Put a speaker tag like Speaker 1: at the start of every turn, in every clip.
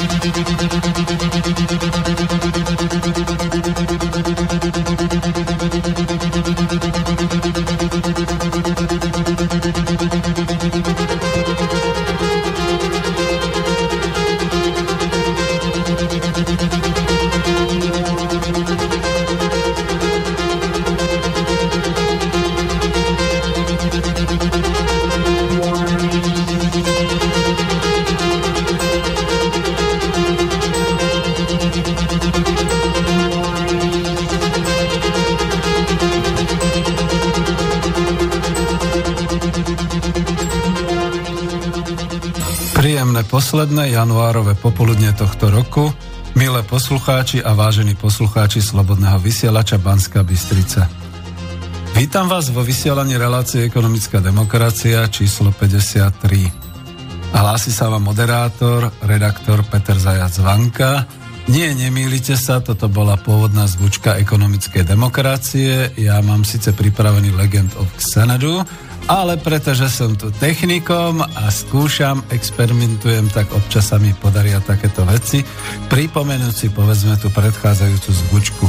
Speaker 1: ディディデ posledné januárové popoludne tohto roku, milé poslucháči a vážení poslucháči Slobodného vysielača Banská Bystrica. Vítam vás vo vysielaní relácie Ekonomická demokracia číslo 53. A hlási sa vám moderátor, redaktor Peter Zajac Vanka. Nie, nemýlite sa, toto bola pôvodná zvučka ekonomickej demokracie. Ja mám síce pripravený Legend of Xanadu, ale pretože som tu technikom a skúšam, experimentujem, tak občas sa mi podaria takéto veci. Pripomenúť si povedzme tú predchádzajúcu zvučku.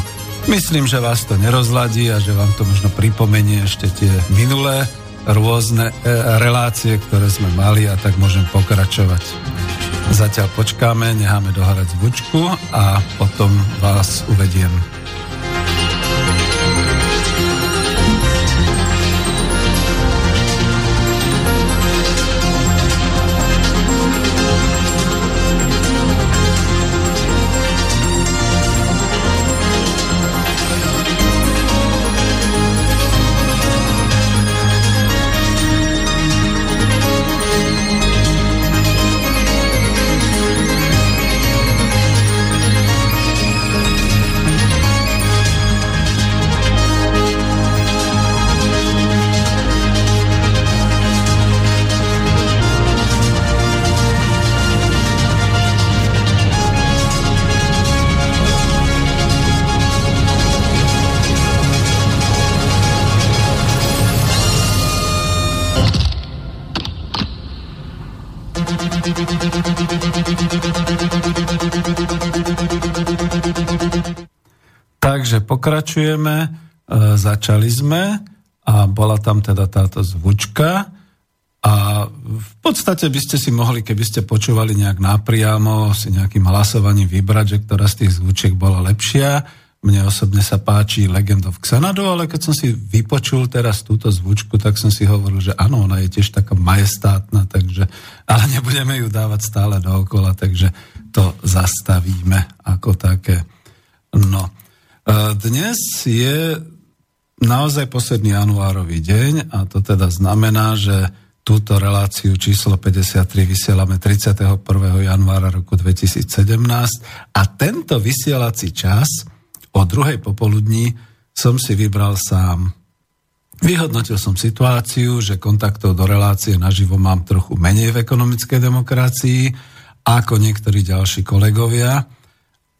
Speaker 1: Myslím, že vás to nerozladí a že vám to možno pripomenie ešte tie minulé rôzne e, relácie, ktoré sme mali a tak môžem pokračovať. Zatiaľ počkáme, necháme dohrať zvučku a potom vás uvediem. Pokračujeme, e, začali sme a bola tam teda táto zvučka a v podstate by ste si mohli, keby ste počúvali nejak napriamo, si nejakým hlasovaním vybrať, že ktorá z tých zvučiek bola lepšia. Mne osobne sa páči Legend of Xanadu, ale keď som si vypočul teraz túto zvučku, tak som si hovoril, že áno, ona je tiež taká majestátna, takže, ale nebudeme ju dávať stále dookola, takže to zastavíme ako také. No, dnes je naozaj posledný januárový deň a to teda znamená, že túto reláciu číslo 53 vysielame 31. januára roku 2017 a tento vysielací čas o druhej popoludní som si vybral sám. Vyhodnotil som situáciu, že kontaktov do relácie naživo mám trochu menej v ekonomickej demokracii ako niektorí ďalší kolegovia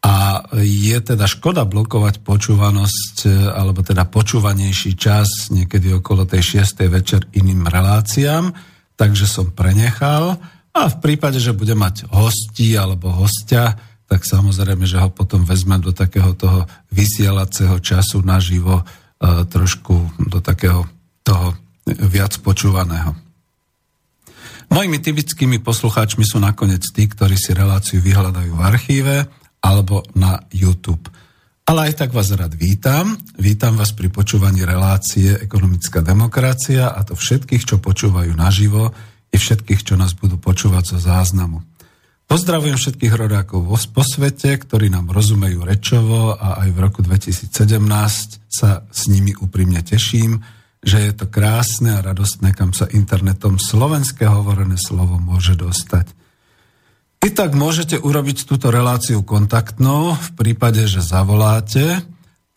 Speaker 1: a je teda škoda blokovať počúvanosť, e, alebo teda počúvanejší čas niekedy okolo tej 6. večer iným reláciám, takže som prenechal a v prípade, že bude mať hostí alebo hostia, tak samozrejme, že ho potom vezmem do takého toho vysielacieho času naživo e, trošku do takého toho viac počúvaného. Mojimi typickými poslucháčmi sú nakoniec tí, ktorí si reláciu vyhľadajú v archíve, alebo na YouTube. Ale aj tak vás rád vítam. Vítam vás pri počúvaní relácie Ekonomická demokracia a to všetkých, čo počúvajú naživo i všetkých, čo nás budú počúvať zo záznamu. Pozdravujem všetkých rodákov po svete, ktorí nám rozumejú rečovo a aj v roku 2017 sa s nimi úprimne teším, že je to krásne a radostné, kam sa internetom slovenské hovorené slovo môže dostať. I tak môžete urobiť túto reláciu kontaktnou v prípade, že zavoláte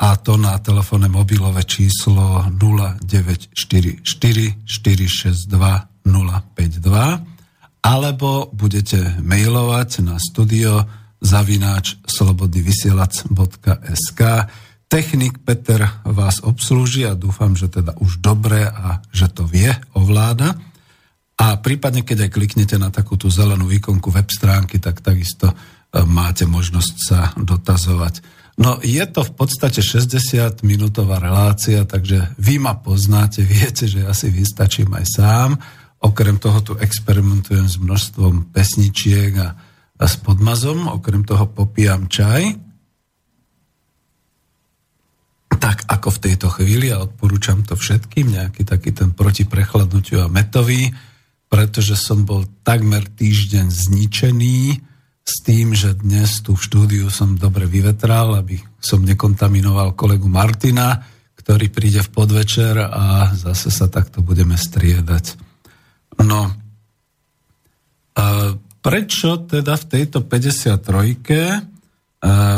Speaker 1: a to na telefónne mobilové číslo 0944 462 052 alebo budete mailovať na studio zavináč slobodnyvysielac.sk Technik Peter vás obslúži a dúfam, že teda už dobre a že to vie, ovláda. A prípadne, keď aj kliknete na takú tú zelenú ikonku web stránky, tak takisto máte možnosť sa dotazovať. No je to v podstate 60-minútová relácia, takže vy ma poznáte, viete, že ja si vystačím aj sám. Okrem toho tu experimentujem s množstvom pesničiek a, a s podmazom, okrem toho popíjam čaj. Tak ako v tejto chvíli a odporúčam to všetkým, nejaký taký ten proti a metový, pretože som bol takmer týždeň zničený s tým, že dnes tu v štúdiu som dobre vyvetral, aby som nekontaminoval kolegu Martina, ktorý príde v podvečer a zase sa takto budeme striedať. No, prečo teda v tejto 53.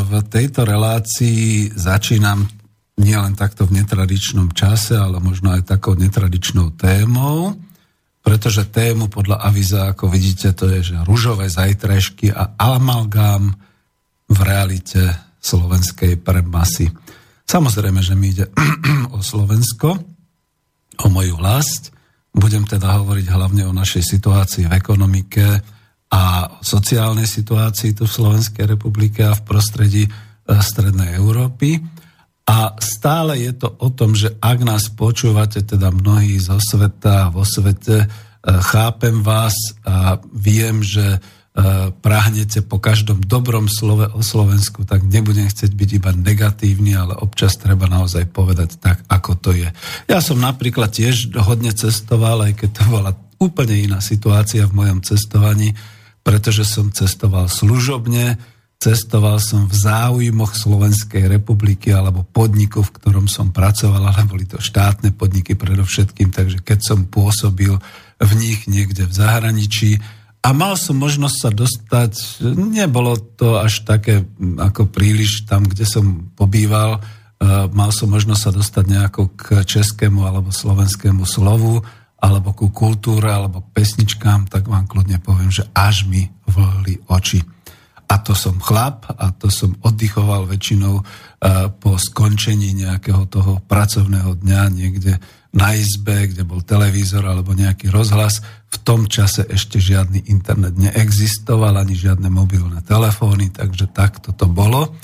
Speaker 1: v tejto relácii začínam nielen takto v netradičnom čase, ale možno aj takou netradičnou témou, pretože tému podľa aviza, ako vidíte, to je, že ružové zajtrajšky a amalgám v realite slovenskej pre masy. Samozrejme, že mi ide o Slovensko, o moju vlast, budem teda hovoriť hlavne o našej situácii v ekonomike a o sociálnej situácii tu v Slovenskej republike a v prostredí e, Strednej Európy. A stále je to o tom, že ak nás počúvate, teda mnohí zo sveta, vo svete, e, chápem vás a viem, že E, prahnete po každom dobrom slove o Slovensku, tak nebudem chcieť byť iba negatívny, ale občas treba naozaj povedať tak, ako to je. Ja som napríklad tiež hodne cestoval, aj keď to bola úplne iná situácia v mojom cestovaní, pretože som cestoval služobne, cestoval som v záujmoch Slovenskej republiky alebo podniku, v ktorom som pracoval, ale boli to štátne podniky predovšetkým, takže keď som pôsobil v nich niekde v zahraničí, a mal som možnosť sa dostať, nebolo to až také ako príliš tam, kde som pobýval, e, mal som možnosť sa dostať nejako k českému alebo slovenskému slovu, alebo ku kultúre, alebo k pesničkám, tak vám kľudne poviem, že až mi vlhli oči. A to som chlap a to som oddychoval väčšinou e, po skončení nejakého toho pracovného dňa niekde na izbe, kde bol televízor alebo nejaký rozhlas. V tom čase ešte žiadny internet neexistoval, ani žiadne mobilné telefóny, takže takto to bolo.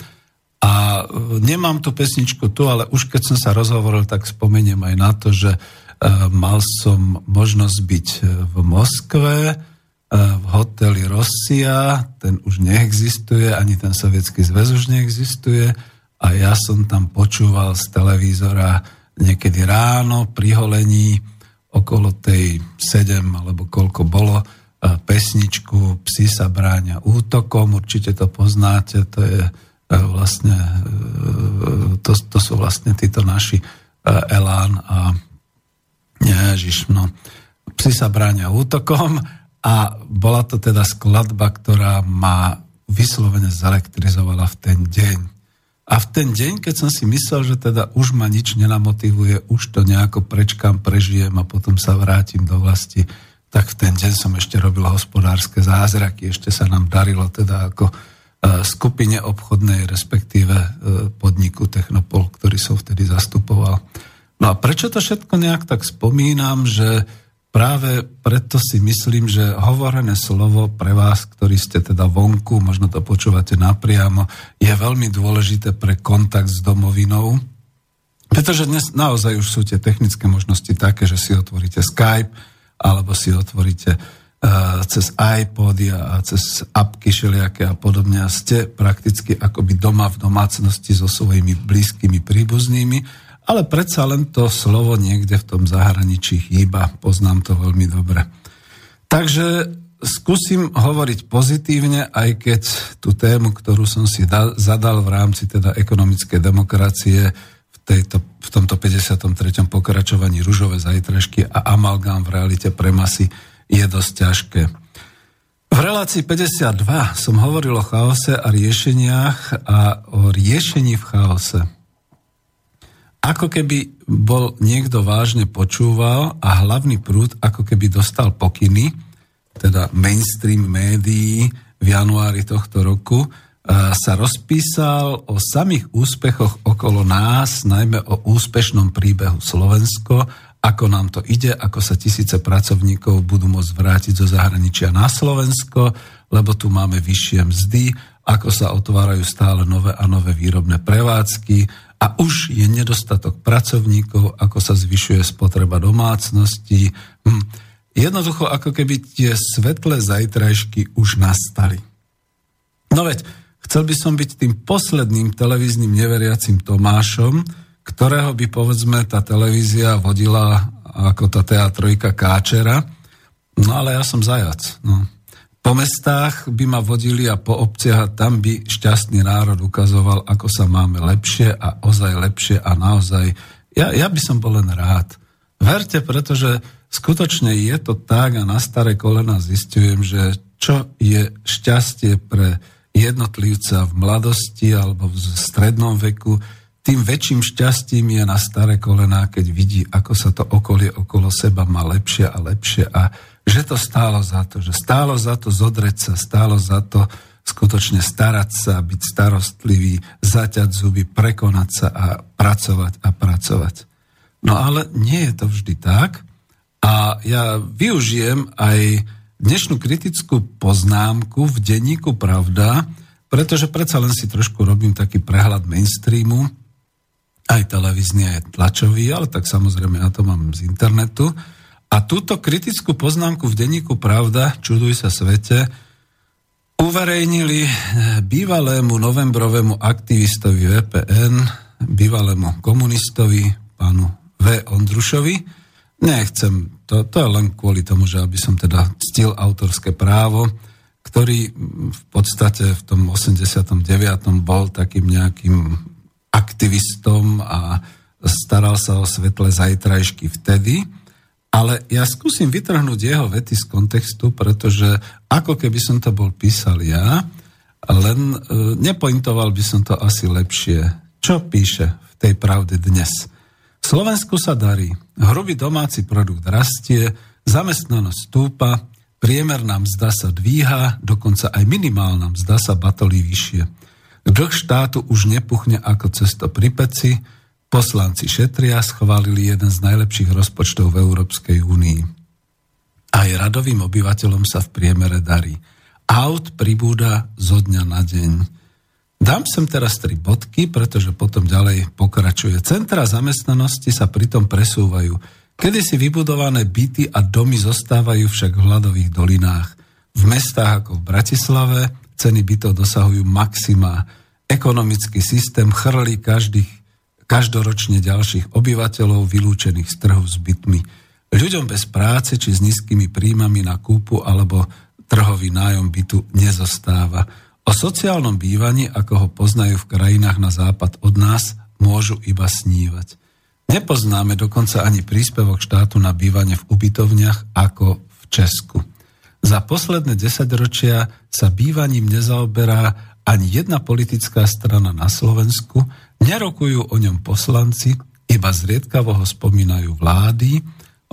Speaker 1: A e, nemám tú pesničku tu, ale už keď som sa rozhovoril, tak spomeniem aj na to, že e, mal som možnosť byť v Moskve, v hoteli Rosia, ten už neexistuje, ani ten sovietský zväz už neexistuje. A ja som tam počúval z televízora niekedy ráno pri holení okolo tej 7 alebo koľko bolo e, pesničku Psi sa bráňa útokom, určite to poznáte, to je e, vlastne e, to, to sú vlastne títo naši Elán a Ježiš, no. Psi sa bráňa útokom a bola to teda skladba, ktorá ma vyslovene zelektrizovala v ten deň. A v ten deň, keď som si myslel, že teda už ma nič nenamotivuje, už to nejako prečkám, prežijem a potom sa vrátim do vlasti, tak v ten deň som ešte robil hospodárske zázraky, ešte sa nám darilo teda ako e, skupine obchodnej, respektíve e, podniku Technopol, ktorý som vtedy zastupoval. No a prečo to všetko nejak tak spomínam, že práve preto si myslím, že hovorené slovo pre vás, ktorí ste teda vonku, možno to počúvate napriamo, je veľmi dôležité pre kontakt s domovinou, pretože dnes naozaj už sú tie technické možnosti také, že si otvoríte Skype, alebo si otvoríte uh, cez iPody a, cez apky všelijaké a podobne a ste prakticky akoby doma v domácnosti so svojimi blízkymi príbuznými ale predsa len to slovo niekde v tom zahraničí chýba, poznám to veľmi dobre. Takže skúsim hovoriť pozitívne, aj keď tú tému, ktorú som si dal, zadal v rámci teda ekonomickej demokracie tejto, v tomto 53. pokračovaní ružové zajtražky a amalgám v realite pre masy je dosť ťažké. V relácii 52 som hovoril o chaose a riešeniach a o riešení v chaose ako keby bol niekto vážne počúval a hlavný prúd ako keby dostal pokyny, teda mainstream médií v januári tohto roku, sa rozpísal o samých úspechoch okolo nás, najmä o úspešnom príbehu Slovensko, ako nám to ide, ako sa tisíce pracovníkov budú môcť vrátiť zo zahraničia na Slovensko, lebo tu máme vyššie mzdy, ako sa otvárajú stále nové a nové výrobné prevádzky a už je nedostatok pracovníkov, ako sa zvyšuje spotreba domácností. Hm. Jednoducho, ako keby tie svetlé zajtrajšky už nastali. No veď, chcel by som byť tým posledným televíznym neveriacim Tomášom, ktorého by povedzme tá televízia vodila ako tá teatrojka Káčera, no ale ja som zajac. No. Po mestách by ma vodili a po obciach a tam by šťastný národ ukazoval, ako sa máme lepšie a ozaj lepšie a naozaj. Ja, ja by som bol len rád. Verte, pretože skutočne je to tak a na staré kolena zistujem, že čo je šťastie pre jednotlivca v mladosti alebo v strednom veku, tým väčším šťastím je na staré kolená, keď vidí, ako sa to okolie okolo seba má lepšie a lepšie a že to stálo za to, že stálo za to zodreť sa, stálo za to skutočne starať sa, byť starostlivý, zaťať zuby, prekonať sa a pracovať a pracovať. No ale nie je to vždy tak a ja využijem aj dnešnú kritickú poznámku v denníku Pravda, pretože predsa len si trošku robím taký prehľad mainstreamu, aj televízny, aj tlačový, ale tak samozrejme ja to mám z internetu. A túto kritickú poznámku v denníku Pravda, čuduj sa svete, uverejnili bývalému novembrovému aktivistovi VPN, bývalému komunistovi, pánu V. Ondrušovi. Nechcem, to, to je len kvôli tomu, že aby som teda ctil autorské právo, ktorý v podstate v tom 89. bol takým nejakým aktivistom a staral sa o svetle zajtrajšky vtedy, ale ja skúsim vytrhnúť jeho vety z kontextu, pretože ako keby som to bol písal ja, len e, nepointoval by som to asi lepšie. Čo píše v tej pravde dnes? V Slovensku sa darí, hrubý domáci produkt rastie, zamestnanosť stúpa, priemerná mzda sa dvíha, dokonca aj minimálna mzda sa batolí vyššie. Dlh štátu už nepuchne ako cesto pri peci, Poslanci šetria schválili jeden z najlepších rozpočtov v Európskej únii. Aj radovým obyvateľom sa v priemere darí. Aut pribúda zo dňa na deň. Dám sem teraz tri bodky, pretože potom ďalej pokračuje. Centra zamestnanosti sa pritom presúvajú. Kedy si vybudované byty a domy zostávajú však v hladových dolinách. V mestách ako v Bratislave ceny bytov dosahujú maxima. Ekonomický systém chrlí každých každoročne ďalších obyvateľov vylúčených z trhu s bytmi. Ľuďom bez práce či s nízkymi príjmami na kúpu alebo trhový nájom bytu nezostáva. O sociálnom bývaní, ako ho poznajú v krajinách na západ od nás, môžu iba snívať. Nepoznáme dokonca ani príspevok štátu na bývanie v ubytovniach ako v Česku. Za posledné desaťročia sa bývaním nezaoberá ani jedna politická strana na Slovensku, nerokujú o ňom poslanci, iba zriedkavo ho spomínajú vlády,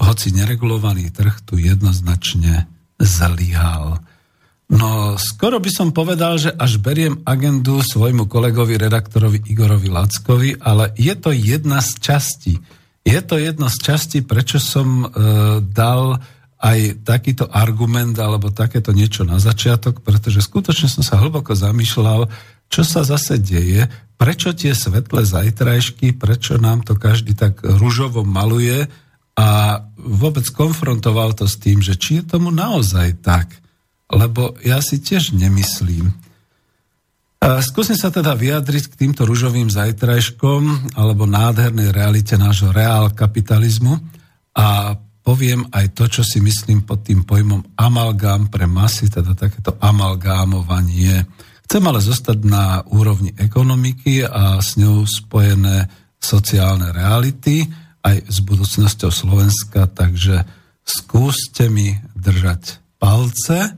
Speaker 1: hoci neregulovaný trh tu jednoznačne zlyhal. No, skoro by som povedal, že až beriem agendu svojmu kolegovi, redaktorovi Igorovi Lackovi, ale je to jedna z častí. Je to jedna z častí, prečo som e, dal aj takýto argument alebo takéto niečo na začiatok, pretože skutočne som sa hlboko zamýšľal, čo sa zase deje, prečo tie svetlé zajtrajšky, prečo nám to každý tak ružovo maluje a vôbec konfrontoval to s tým, že či je tomu naozaj tak, lebo ja si tiež nemyslím. A skúsim sa teda vyjadriť k týmto ružovým zajtrajškom alebo nádhernej realite nášho reál kapitalizmu a poviem aj to, čo si myslím pod tým pojmom amalgám pre masy, teda takéto amalgámovanie. Chcem ale zostať na úrovni ekonomiky a s ňou spojené sociálne reality aj s budúcnosťou Slovenska, takže skúste mi držať palce.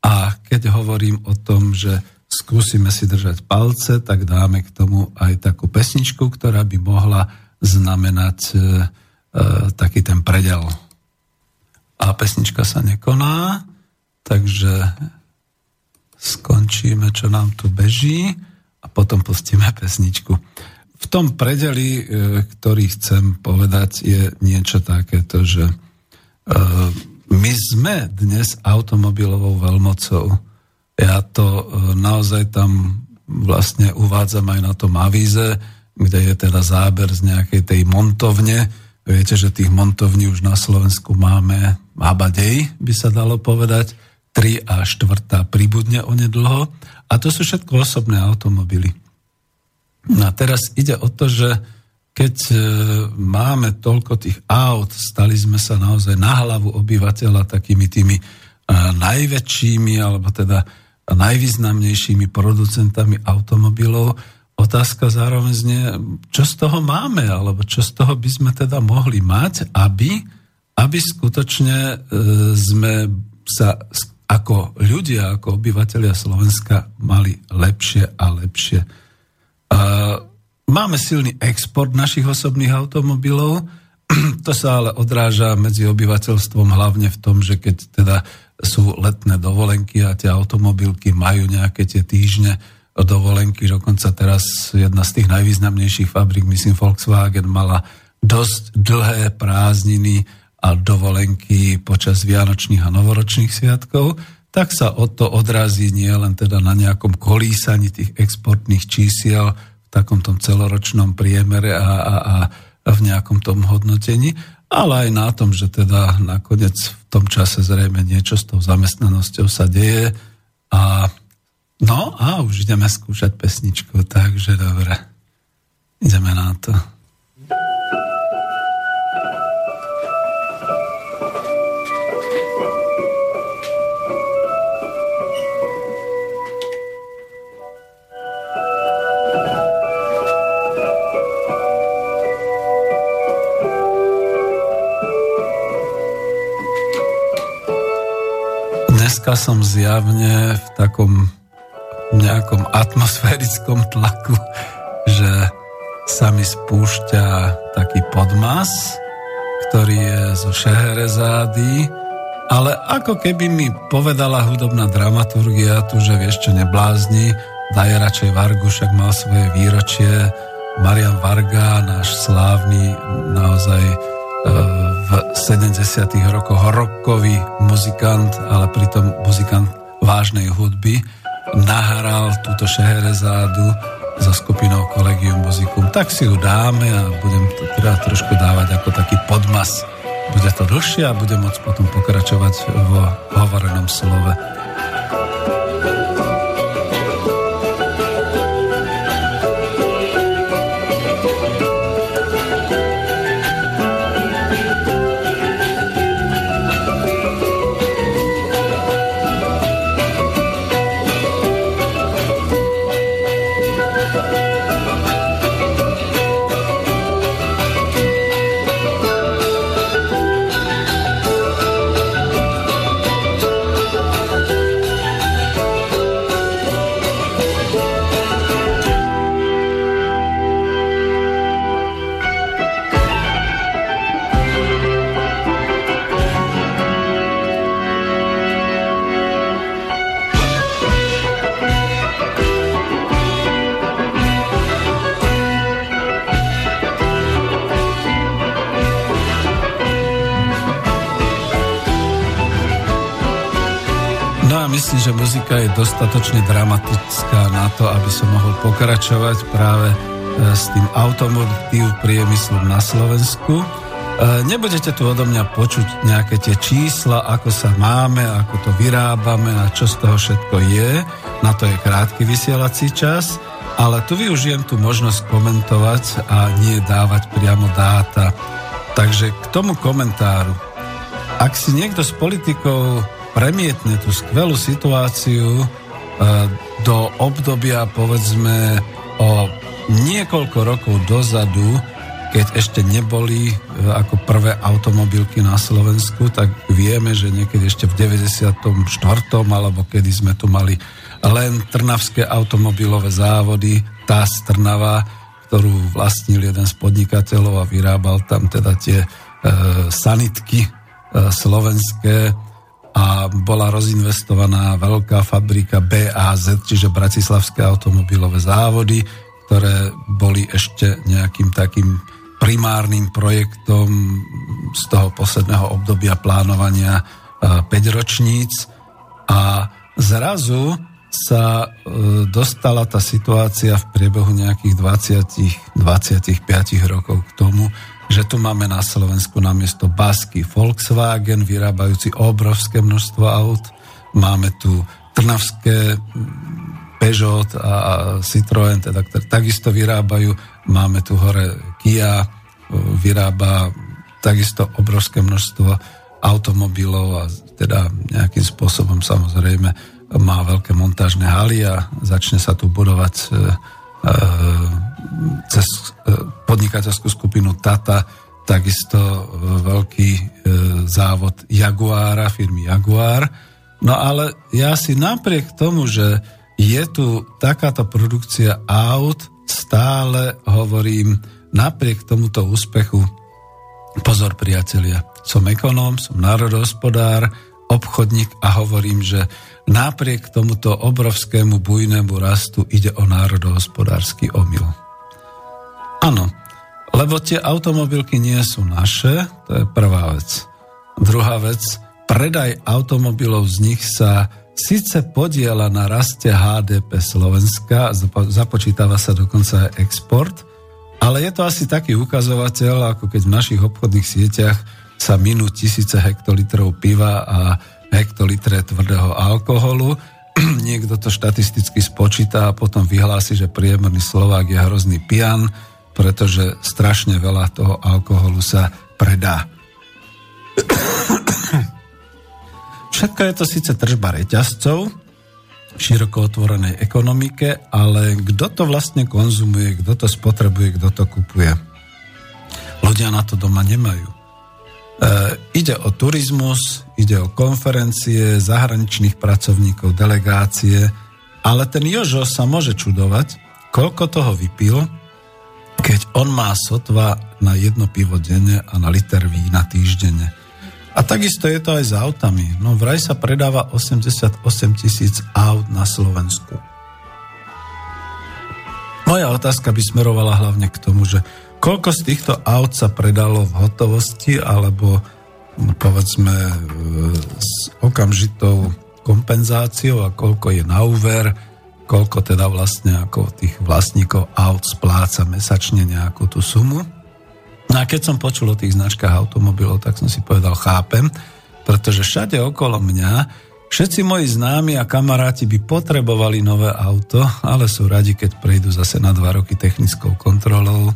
Speaker 1: A keď hovorím o tom, že skúsime si držať palce, tak dáme k tomu aj takú pesničku, ktorá by mohla znamenať e, e taký ten predel. A pesnička sa nekoná, takže skončíme, čo nám tu beží a potom pustíme pesničku. V tom predeli, e, ktorý chcem povedať, je niečo takéto, že e, my sme dnes automobilovou veľmocou. Ja to naozaj tam vlastne uvádzam aj na tom avíze, kde je teda záber z nejakej tej montovne. Viete, že tých montovní už na Slovensku máme abadej, by sa dalo povedať. 3 a 4 pribudne onedlho. A to sú všetko osobné automobily. No a teraz ide o to, že keď e, máme toľko tých aut, stali sme sa naozaj na hlavu obyvateľa takými tými e, najväčšími, alebo teda najvýznamnejšími producentami automobilov, otázka zároveň znie, čo z toho máme, alebo čo z toho by sme teda mohli mať, aby, aby skutočne e, sme sa ako ľudia, ako obyvateľia Slovenska mali lepšie a lepšie. Máme silný export našich osobných automobilov, to sa ale odráža medzi obyvateľstvom hlavne v tom, že keď teda sú letné dovolenky a tie automobilky majú nejaké tie týždne dovolenky, dokonca teraz jedna z tých najvýznamnejších fabrik, myslím Volkswagen, mala dosť dlhé prázdniny a dovolenky počas Vianočných a Novoročných sviatkov, tak sa o to odrazí nie len teda na nejakom kolísaní tých exportných čísiel v takom tom celoročnom priemere a, a, a v nejakom tom hodnotení, ale aj na tom, že teda nakoniec v tom čase zrejme niečo s tou zamestnanosťou sa deje a no a už ideme skúšať pesničku, takže dobre, ideme na to. Dneska som zjavne v takom nejakom atmosférickom tlaku, že sa mi spúšťa taký podmas, ktorý je zo Šeherezády, ale ako keby mi povedala hudobná dramaturgia tu, že vieš čo neblázni, daj radšej Vargu, však mal svoje výročie, Marian Varga, náš slávny naozaj v 70. rokoch rokový muzikant, ale pritom muzikant vážnej hudby, nahral túto Šeherezádu so skupinou Collegium Musicum. Tak si ju dáme a budem to teda trošku dávať ako taký podmas. Bude to dlhšie a budem môcť potom pokračovať vo hovorenom slove. Že muzika je dostatočne dramatická na to, aby som mohol pokračovať práve e, s tým automotív priemyslom na Slovensku. E, nebudete tu odo mňa počuť nejaké tie čísla, ako sa máme, ako to vyrábame a čo z toho všetko je. Na to je krátky vysielací čas, ale tu využijem tú možnosť komentovať a nie dávať priamo dáta. Takže k tomu komentáru. Ak si niekto z politikov premietne tú skvelú situáciu e, do obdobia povedzme o niekoľko rokov dozadu, keď ešte neboli e, ako prvé automobilky na Slovensku, tak vieme, že niekedy ešte v 94. alebo kedy sme tu mali len Trnavské automobilové závody, tá Trnava, ktorú vlastnil jeden z podnikateľov a vyrábal tam teda tie e, sanitky e, slovenské, a bola rozinvestovaná veľká fabrika BAZ, čiže Bratislavské automobilové závody, ktoré boli ešte nejakým takým primárnym projektom z toho posledného obdobia plánovania 5 ročníc. A zrazu sa e, dostala tá situácia v priebehu nejakých 20, 25 rokov k tomu, že tu máme na Slovensku namiesto Basky Volkswagen, vyrábajúci obrovské množstvo aut. Máme tu Trnavské Peugeot a Citroën, teda, ktoré takisto vyrábajú. Máme tu hore Kia, e, vyrába takisto obrovské množstvo automobilov a teda nejakým spôsobom samozrejme má veľké montážne haly a začne sa tu budovať e, e, cez podnikateľskú skupinu Tata takisto veľký závod Jaguára, firmy Jaguar. No ale ja si napriek tomu, že je tu takáto produkcia aut, stále hovorím, napriek tomuto úspechu, pozor priatelia, som ekonóm, som národohospodár, obchodník a hovorím, že napriek tomuto obrovskému bujnému rastu ide o národohospodársky omyl. Áno, lebo tie automobilky nie sú naše, to je prvá vec. Druhá vec, predaj automobilov z nich sa síce podiela na raste HDP Slovenska, započítava sa dokonca aj export, ale je to asi taký ukazovateľ, ako keď v našich obchodných sieťach sa minú tisíce hektolitrov piva a hektolitre tvrdého alkoholu. Niekto to štatisticky spočíta a potom vyhlási, že priemerný Slovák je hrozný pian, pretože strašne veľa toho alkoholu sa predá. Všetko je to síce tržba reťazcov široko otvorenej ekonomike, ale kto to vlastne konzumuje, kto to spotrebuje, kto to kupuje. Ľudia na to doma nemajú. E, ide o turizmus, ide o konferencie, zahraničných pracovníkov, delegácie, ale ten Jožo sa môže čudovať, koľko toho vypil, keď on má sotva na jedno pivo denne a na liter vína týždenne. A takisto je to aj s autami. No vraj sa predáva 88 tisíc aut na Slovensku. Moja otázka by smerovala hlavne k tomu, že koľko z týchto aut sa predalo v hotovosti alebo no, povedzme e, s okamžitou kompenzáciou a koľko je na úver, koľko teda vlastne ako tých vlastníkov aut spláca mesačne nejakú tú sumu. No a keď som počul o tých značkách automobilov, tak som si povedal, chápem, pretože všade okolo mňa všetci moji známi a kamaráti by potrebovali nové auto, ale sú radi, keď prejdú zase na dva roky technickou kontrolou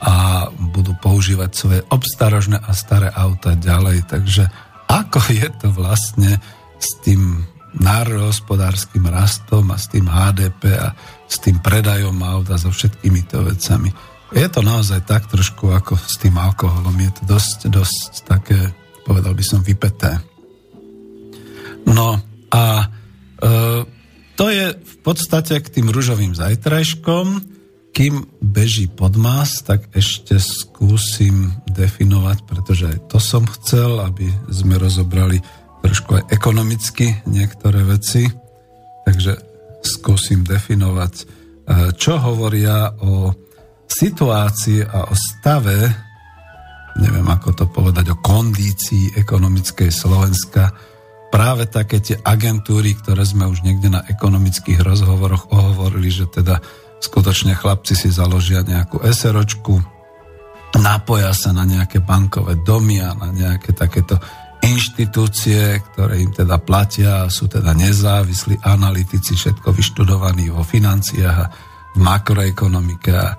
Speaker 1: a budú používať svoje obstarožné a staré auta ďalej. Takže ako je to vlastne s tým národohospodárským rastom a s tým HDP a s tým predajom auta so všetkými to vecami je to naozaj tak trošku ako s tým alkoholom. Je to dosť, dosť také, povedal by som, vypeté. No a e, to je v podstate k tým ružovým zajtrajškom. Kým beží podmas, tak ešte skúsim definovať, pretože aj to som chcel, aby sme rozobrali trošku aj ekonomicky niektoré veci. Takže skúsim definovať, e, čo hovoria o situácii a o stave, neviem ako to povedať, o kondícii ekonomickej Slovenska, práve také tie agentúry, ktoré sme už niekde na ekonomických rozhovoroch ohovorili, že teda skutočne chlapci si založia nejakú SROčku, napoja sa na nejaké bankové domy a na nejaké takéto inštitúcie, ktoré im teda platia, sú teda nezávislí analytici, všetko vyštudovaní vo financiách a v makroekonomike a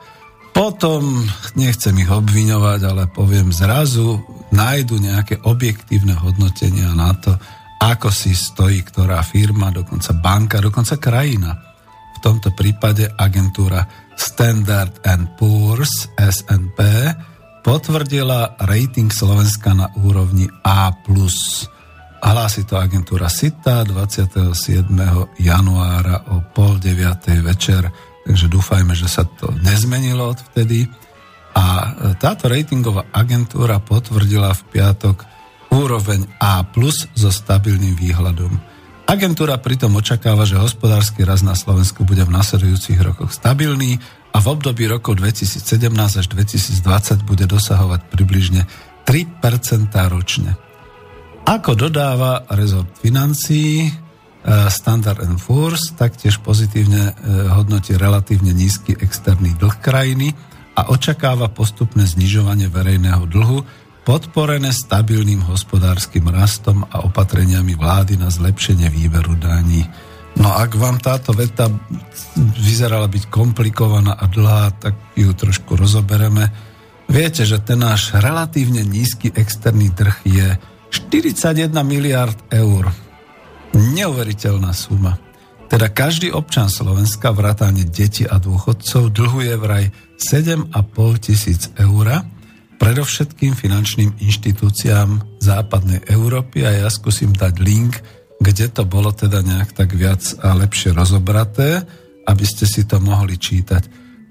Speaker 1: potom, nechcem ich obviňovať, ale poviem zrazu, nájdu nejaké objektívne hodnotenia na to, ako si stojí ktorá firma, dokonca banka, dokonca krajina. V tomto prípade agentúra Standard Poor's SNP potvrdila rating Slovenska na úrovni A+. Hlási to agentúra SITA 27. januára o pol 9. večer takže dúfajme, že sa to nezmenilo odvtedy. A e, táto ratingová agentúra potvrdila v piatok úroveň A+, so stabilným výhľadom. Agentúra pritom očakáva, že hospodársky rast na Slovensku bude v nasledujúcich rokoch stabilný a v období rokov 2017 až 2020 bude dosahovať približne 3% ročne. Ako dodáva rezort financií, E, Standard Poor's taktiež pozitívne hodnotí relatívne nízky externý dlh krajiny a očakáva postupné znižovanie verejného dlhu, podporené stabilným hospodárskym rastom a opatreniami vlády na zlepšenie výberu daní. No ak vám táto veta vyzerala byť komplikovaná a dlhá, tak ju trošku rozobereme. Viete, že ten náš relatívne nízky externý trh je 41 miliard eur. Neuveriteľná suma. Teda každý občan Slovenska, vrátane deti a dôchodcov, dlhuje vraj 7,5 tisíc eur predovšetkým finančným inštitúciám západnej Európy a ja skúsim dať link, kde to bolo teda nejak tak viac a lepšie rozobraté, aby ste si to mohli čítať.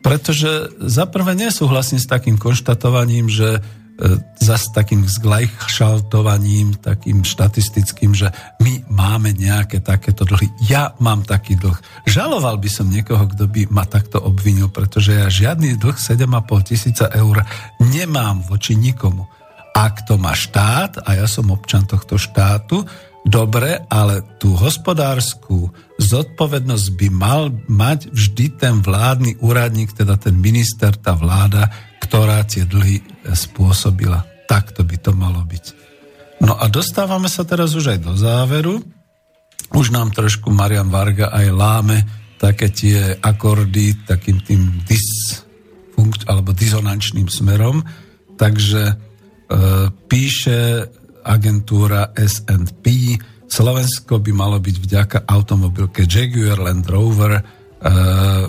Speaker 1: Pretože zaprvé nesúhlasím s takým konštatovaním, že E, za takým zglajšaltovaním, takým štatistickým, že my máme nejaké takéto dlhy. Ja mám taký dlh. Žaloval by som niekoho, kto by ma takto obvinil, pretože ja žiadny dlh 7,5 tisíca eur nemám voči nikomu. Ak to má štát, a ja som občan tohto štátu, dobre, ale tú hospodárskú zodpovednosť by mal mať vždy ten vládny úradník, teda ten minister, tá vláda, ktorá tie dlhy spôsobila. Takto by to malo byť. No a dostávame sa teraz už aj do záveru. Už nám trošku Marian Varga aj láme také tie akordy takým tým dysfunkt, alebo disonančným smerom. Takže e, píše agentúra S&P, Slovensko by malo byť vďaka automobilke Jaguar Land Rover e,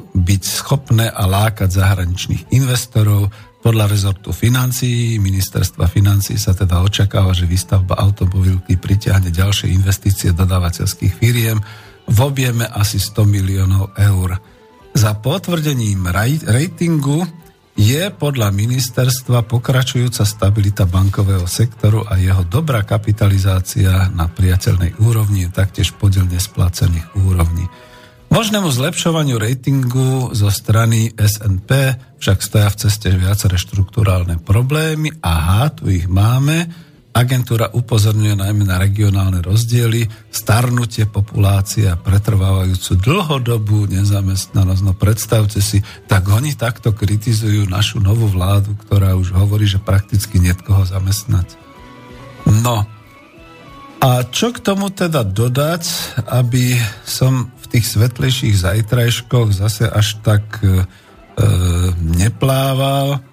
Speaker 1: byť schopné a lákať zahraničných investorov. Podľa rezortu financií, ministerstva financií sa teda očakáva, že výstavba automobilky pritiahne ďalšie investície dodávateľských firiem v objeme asi 100 miliónov eur. Za potvrdením ratingu je podľa ministerstva pokračujúca stabilita bankového sektoru a jeho dobrá kapitalizácia na priateľnej úrovni taktiež podiel nesplácených úrovní. Možnému zlepšovaniu ratingu zo strany SNP však stoja v ceste viaceré štruktúrálne problémy. Aha, tu ich máme. Agentúra upozorňuje najmä na regionálne rozdiely, starnutie populácie a pretrvávajúcu dlhodobú nezamestnanosť. No predstavte si, tak oni takto kritizujú našu novú vládu, ktorá už hovorí, že prakticky nie koho zamestnať. No, a čo k tomu teda dodať, aby som v tých svetlejších zajtrajškoch zase až tak e, e, neplával.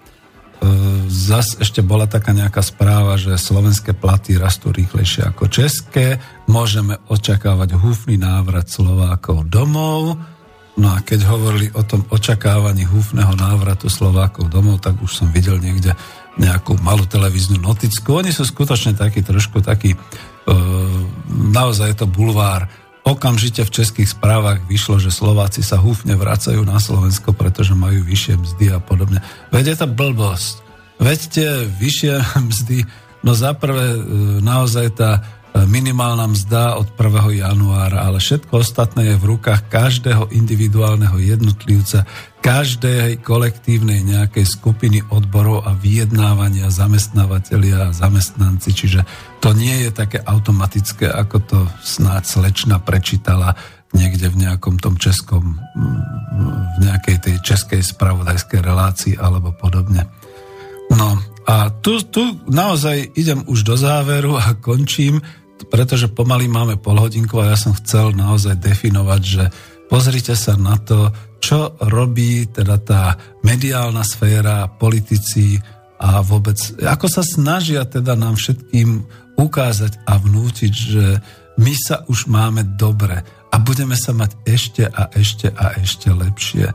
Speaker 1: Zas ešte bola taká nejaká správa, že slovenské platy rastú rýchlejšie ako české. Môžeme očakávať húfný návrat Slovákov domov. No a keď hovorili o tom očakávaní húfneho návratu Slovákov domov, tak už som videl niekde nejakú malú televíznu noticku. Oni sú skutočne takí trošku taký, e, naozaj je to bulvár Okamžite v českých správach vyšlo, že Slováci sa húfne vracajú na Slovensko, pretože majú vyššie mzdy a podobne. Veď je to blbosť. Veď tie vyššie mzdy, no zaprvé e, naozaj tá minimálna mzda od 1. januára, ale všetko ostatné je v rukách každého individuálneho jednotlivca, každej kolektívnej nejakej skupiny odborov a vyjednávania zamestnávateľia a zamestnanci. Čiže to nie je také automatické, ako to snáď slečna prečítala niekde v nejakom tom českom, v nejakej tej českej spravodajskej relácii alebo podobne. No a tu, tu naozaj idem už do záveru a končím pretože pomaly máme pol hodinku a ja som chcel naozaj definovať, že pozrite sa na to, čo robí teda tá mediálna sféra, politici a vôbec, ako sa snažia teda nám všetkým ukázať a vnútiť, že my sa už máme dobre a budeme sa mať ešte a ešte a ešte lepšie. E,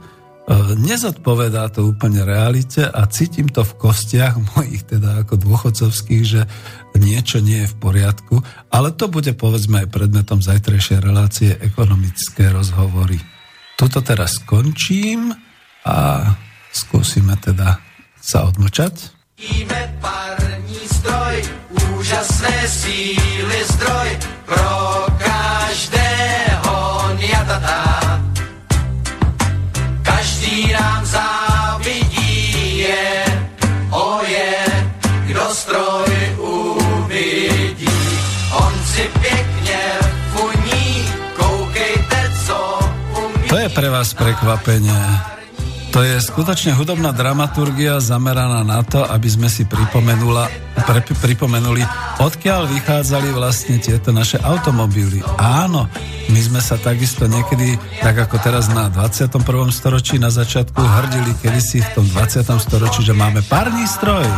Speaker 1: nezodpovedá to úplne realite a cítim to v kostiach mojich teda ako dôchodcovských, že niečo nie je v poriadku, ale to bude povedzme aj predmetom zajtrajšej relácie ekonomické rozhovory. Tuto teraz skončím a skúsime teda sa odmlčať. parní stroj, úžasné síly zdroj pro pre vás prekvapenie. To je skutočne hudobná dramaturgia zameraná na to, aby sme si pre, pripomenuli, odkiaľ vychádzali vlastne tieto naše automobily. Áno, my sme sa takisto niekedy, tak ako teraz na 21. storočí, na začiatku hrdili kedysi v tom 20. storočí, že máme párny stroj.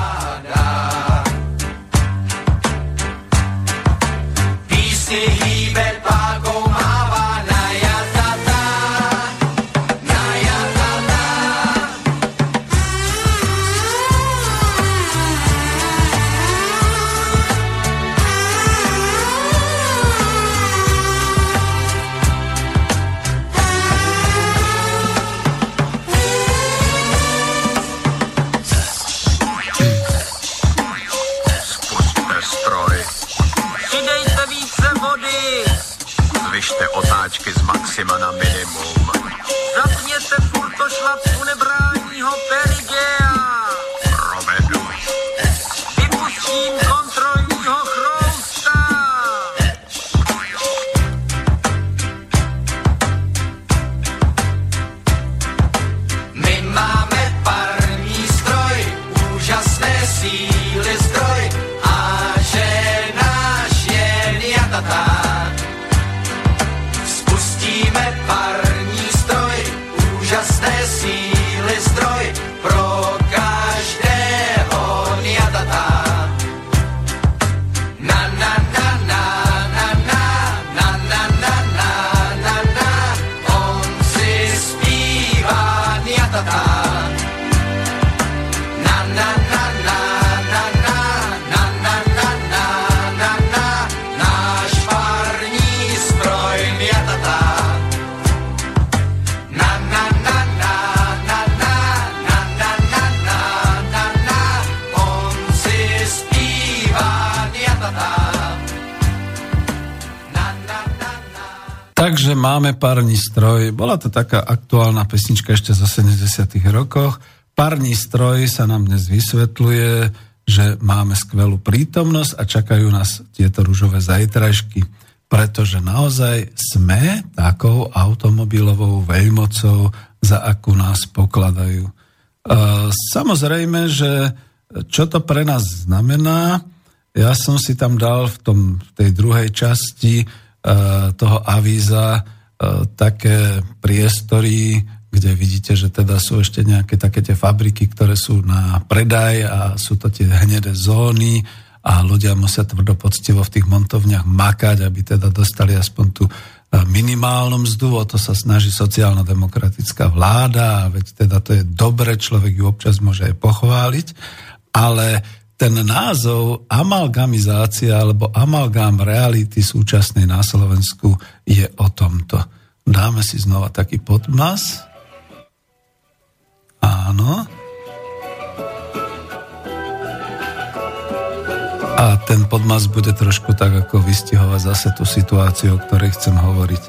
Speaker 1: Máme parní stroj. Bola to taká aktuálna pesnička ešte zo 70. rokoch. Parní stroj sa nám dnes vysvetľuje, že máme skvelú prítomnosť a čakajú nás tieto rúžové zajtražky, pretože naozaj sme takou automobilovou veľmocou, za akú nás pokladajú. E, samozrejme, že čo to pre nás znamená, ja som si tam dal v, tom, v tej druhej časti toho avíza E, také priestory, kde vidíte, že teda sú ešte nejaké také tie fabriky, ktoré sú na predaj a sú to tie hnedé zóny a ľudia musia tvrdo poctivo v tých montovniach makať, aby teda dostali aspoň tú e, minimálnu mzdu, o to sa snaží sociálno-demokratická vláda, veď teda to je dobre, človek ju občas môže aj pochváliť, ale ten názov amalgamizácia alebo amalgám reality súčasnej na Slovensku je o tomto. Dáme si znova taký podmas. Áno. A ten podmas bude trošku tak, ako vystihovať zase tú situáciu, o ktorej chcem hovoriť.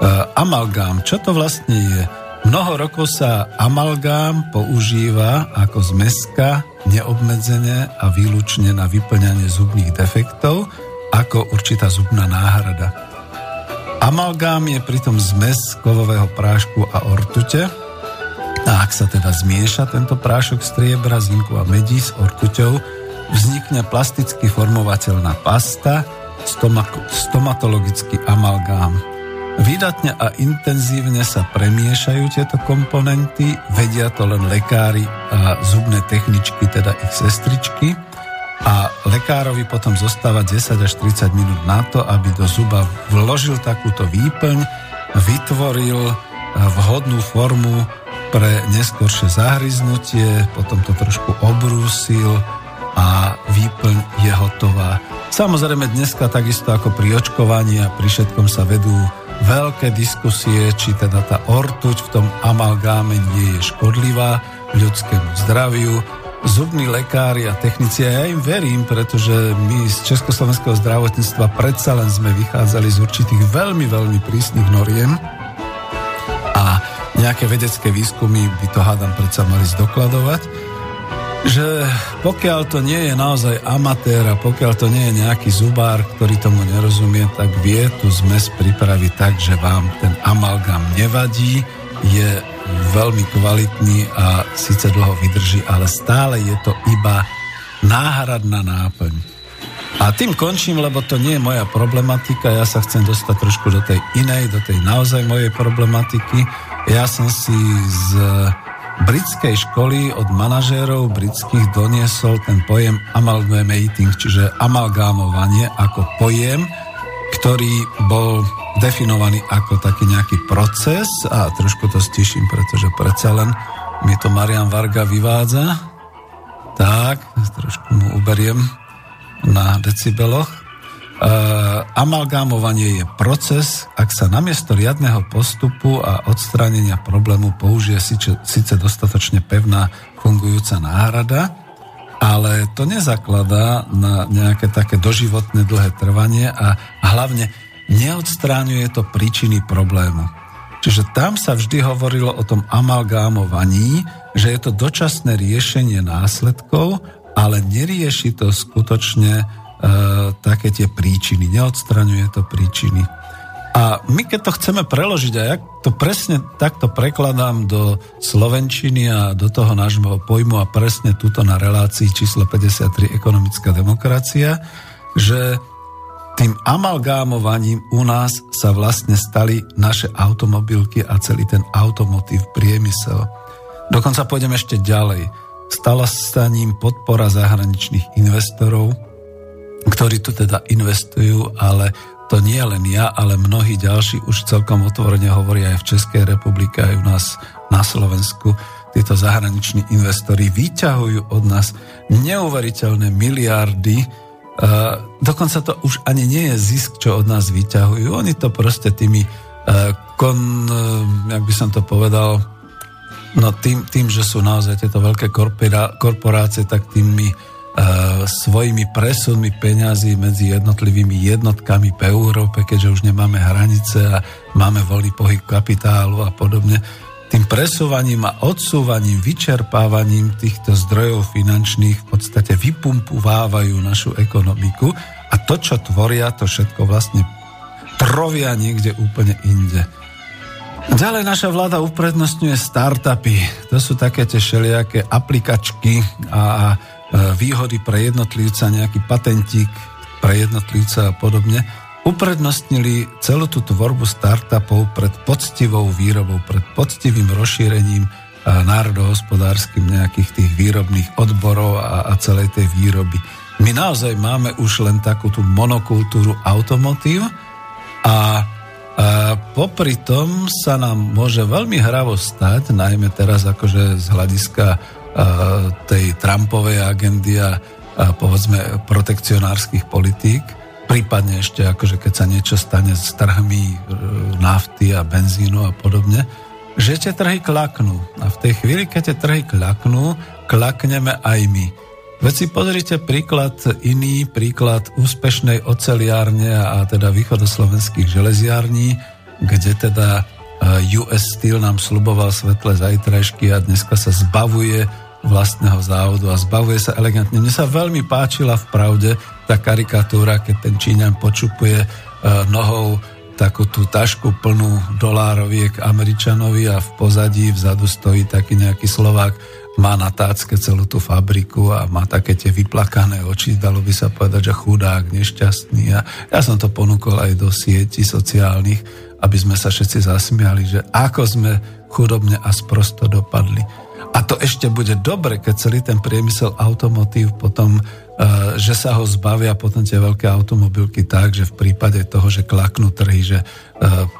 Speaker 1: Uh, amalgám, čo to vlastne je? Mnoho rokov sa amalgám používa ako zmeska neobmedzene a výlučne na vyplňanie zubných defektov ako určitá zubná náhrada. Amalgám je pritom zmes kovového prášku a ortute a ak sa teda zmieša tento prášok striebra, zinku a medí s ortuťou, vznikne plasticky formovateľná pasta, stomatologický amalgám. Výdatne a intenzívne sa premiešajú tieto komponenty, vedia to len lekári a zubné techničky, teda ich sestričky. A lekárovi potom zostáva 10 až 30 minút na to, aby do zuba vložil takúto výplň, vytvoril eh, vhodnú formu pre neskoršie zahryznutie, potom to trošku obrúsil a výplň je hotová. Samozrejme dneska takisto ako pri očkovaní a pri všetkom sa vedú veľké diskusie, či teda tá ortuť v tom amalgáme nie je škodlivá ľudskému zdraviu. Zubní lekári a technici, a ja im verím, pretože my z československého zdravotníctva predsa len sme vychádzali z určitých veľmi, veľmi prísnych noriem a nejaké vedecké výskumy by to hádam predsa mali zdokladovať že pokiaľ to nie je naozaj amatér a pokiaľ to nie je nejaký zubár, ktorý tomu nerozumie, tak vie tú zmes pripraviť tak, že vám ten amalgam nevadí, je veľmi kvalitný a síce dlho vydrží, ale stále je to iba náhradná náplň. A tým končím, lebo to nie je moja problematika, ja sa chcem dostať trošku do tej inej, do tej naozaj mojej problematiky. Ja som si z britskej školy od manažérov britských doniesol ten pojem amalgamating, čiže amalgámovanie ako pojem, ktorý bol definovaný ako taký nejaký proces a trošku to stiším, pretože predsa len mi to Marian Varga vyvádza. Tak, trošku mu uberiem na decibeloch. E, amalgámovanie je proces, ak sa namiesto riadneho postupu a odstránenia problému použije síce, síce dostatočne pevná fungujúca náhrada, ale to nezakladá na nejaké také doživotné dlhé trvanie a hlavne neodstráňuje to príčiny problému. Čiže tam sa vždy hovorilo o tom amalgámovaní, že je to dočasné riešenie následkov, ale nerieši to skutočne také tie príčiny, neodstraňuje to príčiny. A my keď to chceme preložiť, a ja to presne takto prekladám do slovenčiny a do toho nášho pojmu a presne túto na relácii číslo 53 ekonomická demokracia, že tým amalgámovaním u nás sa vlastne stali naše automobilky a celý ten automotív priemysel. Dokonca pôjdem ešte ďalej. Stala sa ním podpora zahraničných investorov, ktorí tu teda investujú, ale to nie len ja, ale mnohí ďalší už celkom otvorene hovoria aj v Českej republike, aj u nás na Slovensku. Títo zahraniční investori vyťahujú od nás neuveriteľné miliardy, Uh, dokonca to už ani nie je zisk, čo od nás vyťahujú. Oni to proste tými uh, kon, uh, jak by som to povedal, no tým, tým že sú naozaj tieto veľké korpora, korporácie, tak tými svojimi presunmi peňazí medzi jednotlivými jednotkami po Európe, keďže už nemáme hranice a máme voľný pohyb kapitálu a podobne, tým presúvaním a odsúvaním, vyčerpávaním týchto zdrojov finančných v podstate vypumpovávajú našu ekonomiku a to, čo tvoria, to všetko vlastne trovia niekde úplne inde. Ďalej naša vláda uprednostňuje startupy. To sú také tie všelijaké aplikačky a výhody pre jednotlivca, nejaký patentík pre jednotlivca a podobne uprednostnili celú tú tvorbu startupov pred poctivou výrobou, pred poctivým rozšírením národohospodárskym nejakých tých výrobných odborov a, a celej tej výroby. My naozaj máme už len takú tú monokultúru automotív a, a popri tom sa nám môže veľmi hravo stať, najmä teraz akože z hľadiska tej Trumpovej agendy a, a povedzme protekcionárskych politík, prípadne ešte akože keď sa niečo stane s trhmi e, nafty a benzínu a podobne, že tie trhy klaknú. A v tej chvíli, keď tie trhy klaknú, klakneme aj my. Veď si pozrite príklad iný, príklad úspešnej oceliárne a teda východoslovenských železiární, kde teda e, US Steel nám sluboval svetle zajtrajšky a dneska sa zbavuje vlastného závodu a zbavuje sa elegantne. Mne sa veľmi páčila v pravde tá karikatúra, keď ten Číňan počupuje e, nohou takú tú tašku plnú dolároviek Američanovi a v pozadí vzadu stojí taký nejaký Slovák, má na tácke celú tú fabriku a má také tie vyplakané oči, dalo by sa povedať, že chudák, nešťastný. A ja som to ponúkol aj do sieti sociálnych, aby sme sa všetci zasmiali, že ako sme chudobne a sprosto dopadli. A to ešte bude dobre, keď celý ten priemysel automotív potom, e, že sa ho zbavia potom tie veľké automobilky tak, že v prípade toho, že klaknú trhy, že e,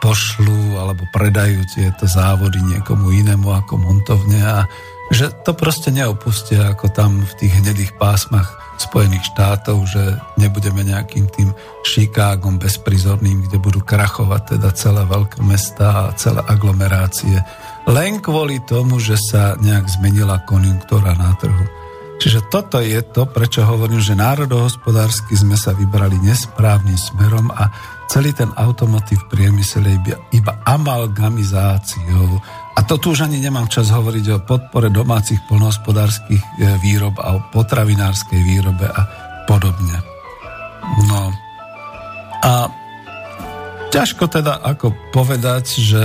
Speaker 1: pošlú alebo predajú tieto závody niekomu inému ako montovne a že to proste neopustia ako tam v tých hnedých pásmach Spojených štátov, že nebudeme nejakým tým Chicagom bezprizorným, kde budú krachovať teda celé veľké mesta a celé aglomerácie len kvôli tomu, že sa nejak zmenila konjunktúra na trhu. Čiže toto je to, prečo hovorím, že národohospodársky sme sa vybrali nesprávnym smerom a celý ten automotív priemysel je iba, amalgamizáciou. A to tu už ani nemám čas hovoriť o podpore domácich polnohospodárskych e, výrob a o potravinárskej výrobe a podobne. No a ťažko teda ako povedať, že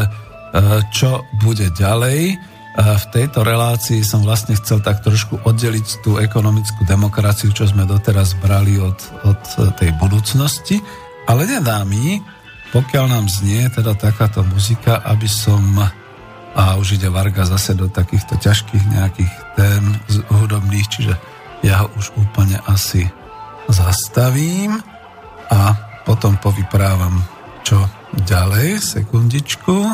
Speaker 1: čo bude ďalej. V tejto relácii som vlastne chcel tak trošku oddeliť tú ekonomickú demokraciu, čo sme doteraz brali od, od tej budúcnosti, ale nedá mi, pokiaľ nám znie teda takáto muzika, aby som a už ide Varga zase do takýchto ťažkých nejakých tém hudobných, čiže ja ho už úplne asi zastavím a potom povyprávam čo ďalej, sekundičku.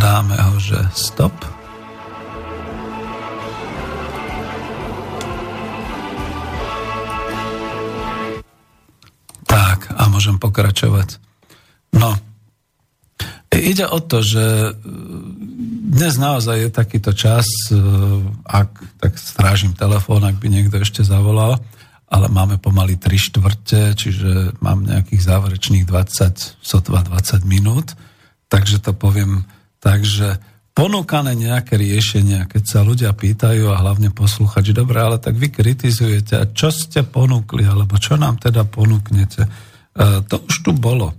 Speaker 1: Dáme ho, že stop. Tak, a môžem pokračovať. No, ide o to, že dnes naozaj je takýto čas, ak tak strážim telefón, ak by niekto ešte zavolal, ale máme pomaly 3 štvrte, čiže mám nejakých záverečných 20, sotva 20 minút, takže to poviem tak, že ponúkané nejaké riešenia, keď sa ľudia pýtajú a hlavne poslúchať, že dobre, ale tak vy kritizujete a čo ste ponúkli, alebo čo nám teda ponúknete, e, to už tu bolo.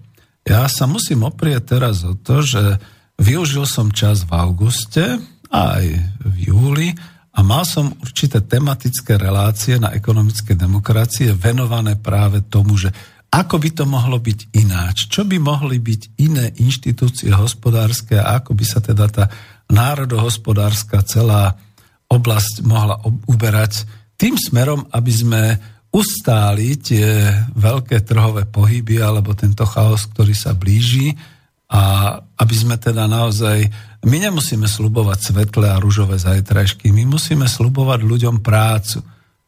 Speaker 1: Ja sa musím oprieť teraz o to, že využil som čas v auguste aj v júli, a mal som určité tematické relácie na ekonomické demokracie venované práve tomu, že ako by to mohlo byť ináč, čo by mohli byť iné inštitúcie hospodárske a ako by sa teda tá národohospodárska celá oblasť mohla uberať tým smerom, aby sme ustáli tie veľké trhové pohyby alebo tento chaos, ktorý sa blíži a aby sme teda naozaj my nemusíme slubovať svetlé a rúžové zajtrajšky, my musíme slubovať ľuďom prácu.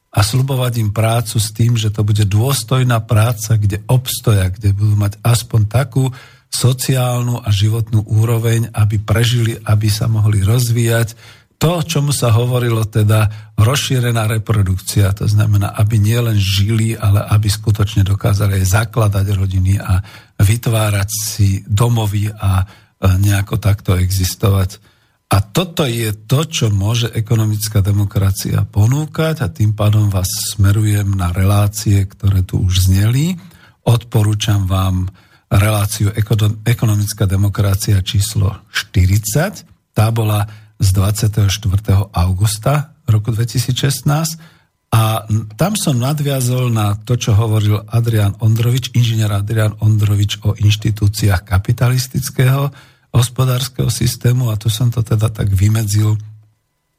Speaker 1: A slubovať im prácu s tým, že to bude dôstojná práca, kde obstoja, kde budú mať aspoň takú sociálnu a životnú úroveň, aby prežili, aby sa mohli rozvíjať. To, čomu sa hovorilo teda rozšírená reprodukcia, to znamená, aby nielen žili, ale aby skutočne dokázali aj zakladať rodiny a vytvárať si domovy a nejako takto existovať. A toto je to, čo môže ekonomická demokracia ponúkať a tým pádom vás smerujem na relácie, ktoré tu už zneli. Odporúčam vám reláciu Ekonomická demokracia číslo 40. Tá bola z 24. augusta roku 2016 a tam som nadviazol na to, čo hovoril Adrian Ondrovič, inžinier Adrian Ondrovič o inštitúciách kapitalistického hospodárskeho systému a tu som to teda tak vymedzil,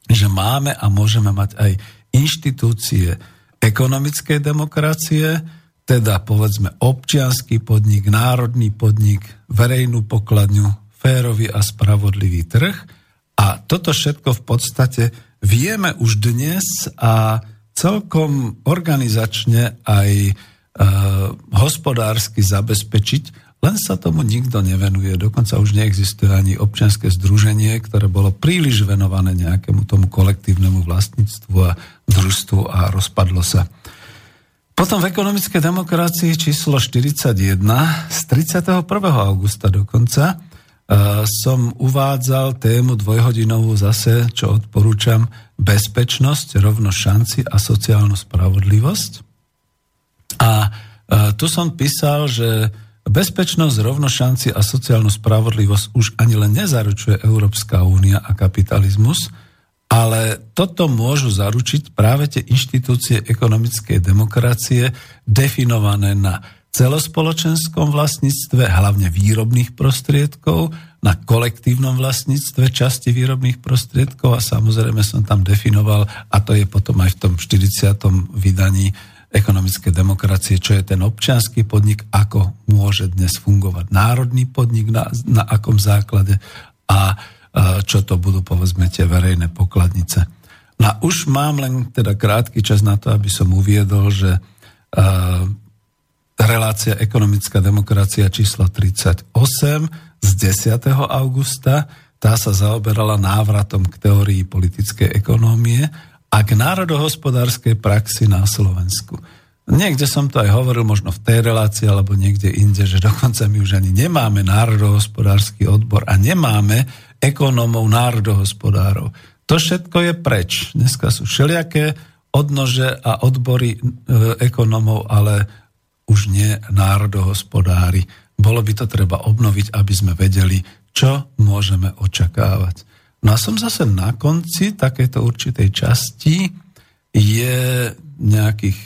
Speaker 1: že máme a môžeme mať aj inštitúcie ekonomickej demokracie, teda povedzme občianský podnik, národný podnik, verejnú pokladňu, férový a spravodlivý trh. A toto všetko v podstate vieme už dnes a celkom organizačne aj e, hospodársky zabezpečiť, len sa tomu nikto nevenuje. Dokonca už neexistuje ani občianske združenie, ktoré bolo príliš venované nejakému tomu kolektívnemu vlastníctvu a družstvu a rozpadlo sa. Potom v ekonomickej demokracii číslo 41 z 31. augusta dokonca som uvádzal tému dvojhodinovú zase, čo odporúčam, bezpečnosť, rovno šanci a sociálnu spravodlivosť. A eh, tu som písal, že bezpečnosť, rovno šanci a sociálnu spravodlivosť už ani len nezaručuje Európska únia a kapitalizmus, ale toto môžu zaručiť práve tie inštitúcie ekonomickej demokracie definované na celospoločenskom vlastníctve, hlavne výrobných prostriedkov, na kolektívnom vlastníctve časti výrobných prostriedkov a samozrejme som tam definoval, a to je potom aj v tom 40. vydaní ekonomické demokracie, čo je ten občianský podnik, ako môže dnes fungovať národný podnik, na, na akom základe a, a čo to budú povedzme tie verejné pokladnice. No a už mám len teda krátky čas na to, aby som uviedol, že relácia Ekonomická demokracia číslo 38 z 10. augusta. Tá sa zaoberala návratom k teórii politickej ekonómie a k národohospodárskej praxi na Slovensku. Niekde som to aj hovoril, možno v tej relácii alebo niekde inde, že dokonca my už ani nemáme národohospodársky odbor a nemáme ekonómov národohospodárov. To všetko je preč. Dneska sú všelijaké odnože a odbory e, ekonómov, ale už nie národohospodári. bolo by to treba obnoviť, aby sme vedeli, čo môžeme očakávať. No a som zase na konci takéto určitej časti, je nejakých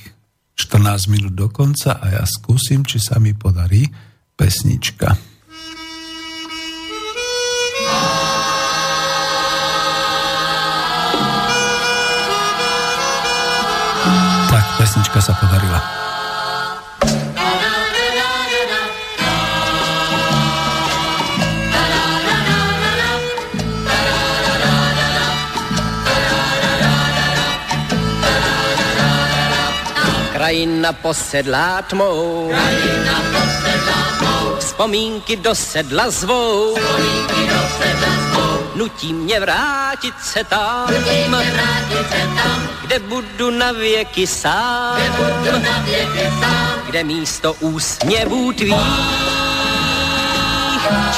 Speaker 1: 14 minút do konca a ja skúsim, či sa mi podarí pesnička. Pesnička sa podarila.
Speaker 2: Krajina posedlá tmou. Krajina posedlá tmou. Vzpomínky do sedla zvou. Vzpomínky do sedla zvou. Nutí mě vrátit se tam. Nutí mě vrátit se tam. Kde budu na věky sám. Kde budu na věky sám. Kde místo úsměvů tvých